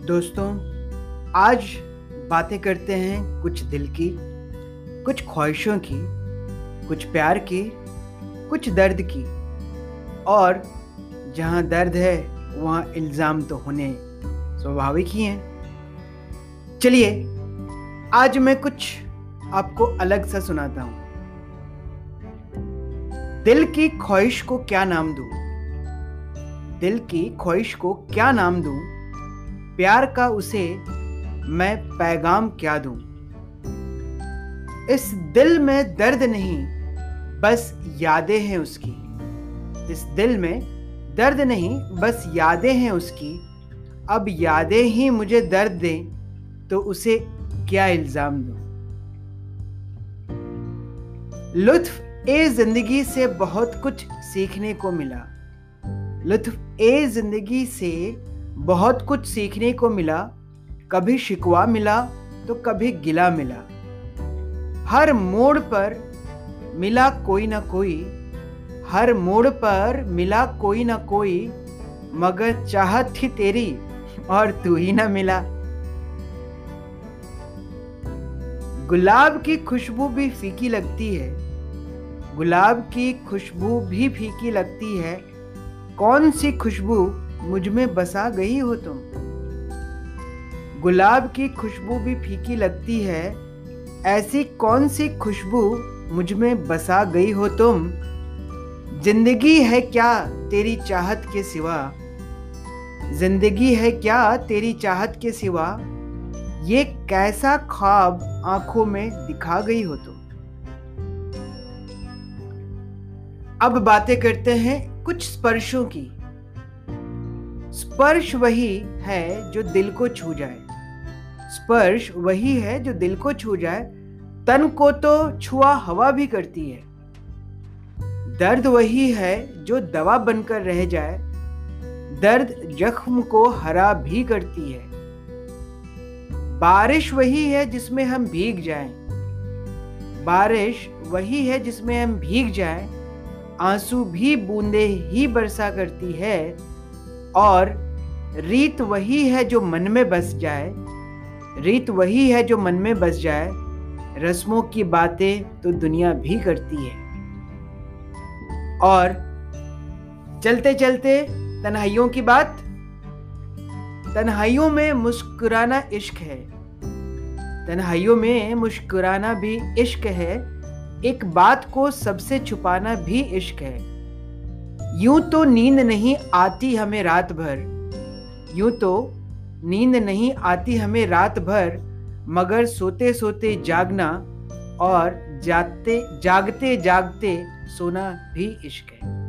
दोस्तों, आज बातें करते हैं कुछ दिल की, कुछ ख्वाहिशों की, कुछ प्यार की, कुछ दर्द की। और जहाँ दर्द है, वहाँ इल्ज़ाम तो होने स्वाभाविक ही हैं। चलिए, आज मैं कुछ आपको अलग सा सुनाता हूँ। दिल की ख्वाहिश को क्या नाम दूँ? दिल की ख्वाहिश को क्या नाम दूँ? प्यार का उसे मैं पैगाम क्या दूँ? इस दिल में दर्द नहीं, बस यादें हैं उसकी। इस दिल में दर्द नहीं, बस यादें हैं उसकी। अब यादें ही मुझे दर्द दें तो उसे क्या इल्ज़ाम दूँ? लुत्फ ए ज़िंदगी से बहुत कुछ सीखने को मिला। लुत्फ ए ज़िंदगी से बहुत कुछ सीखने को मिला, कभी शिकवा मिला तो कभी गिला मिला। हर मोड़ पर मिला कोई ना कोई, हर मोड़ पर मिला कोई ना कोई, मगर चाहत थी तेरी और तू ही ना मिला। गुलाब की खुशबू भी फीकी लगती है, गुलाब की खुशबू भी फीकी लगती है। कौन सी खुशबू मुझमें बसा गई हो तुम। गुलाब की खुशबू भी फीकी लगती है। ऐसी कौन सी खुशबू मुझमें बसा गई हो तुम? ज़िंदगी है क्या तेरी चाहत के सिवा? ज़िंदगी है क्या तेरी चाहत के सिवा? ये कैसा ख्वाब आँखों में दिखा गई हो तुम? अब बातें करते हैं कुछ स्पर्शों की। स्पर्श वही है जो दिल को छू जाए। स्पर्श वही है जो दिल को छू जाए, तन को तो छुआ हवा भी करती है। दर्द वही है जो दवा बनकर रह जाए, दर्द जख्म को हरा भी करती है। बारिश वही है जिसमें हम भीग जाएँ। बारिश वही है जिसमें हम भीग जाएँ। आँसू भी बूंदे ही बरसा करती है और रीत वही है जो मन में बस जाए। रीत वही है जो मन में बस जाए। रस्मों की बातें तो दुनिया भी करती है। और चलते चलते तन्हाइयों की बात। तन्हाइयों में मुस्कुराना इश्क है। तन्हाइयों में मुस्कुराना भी इश्क है। एक बात को सबसे छुपाना भी इश्क है। यूँ तो नींद नहीं आती हमें रात भर। यूँ तो नींद नहीं आती हमें रात भर, मगर सोते सोते जागना और जागते जागते जागते सोना भी इश्क है।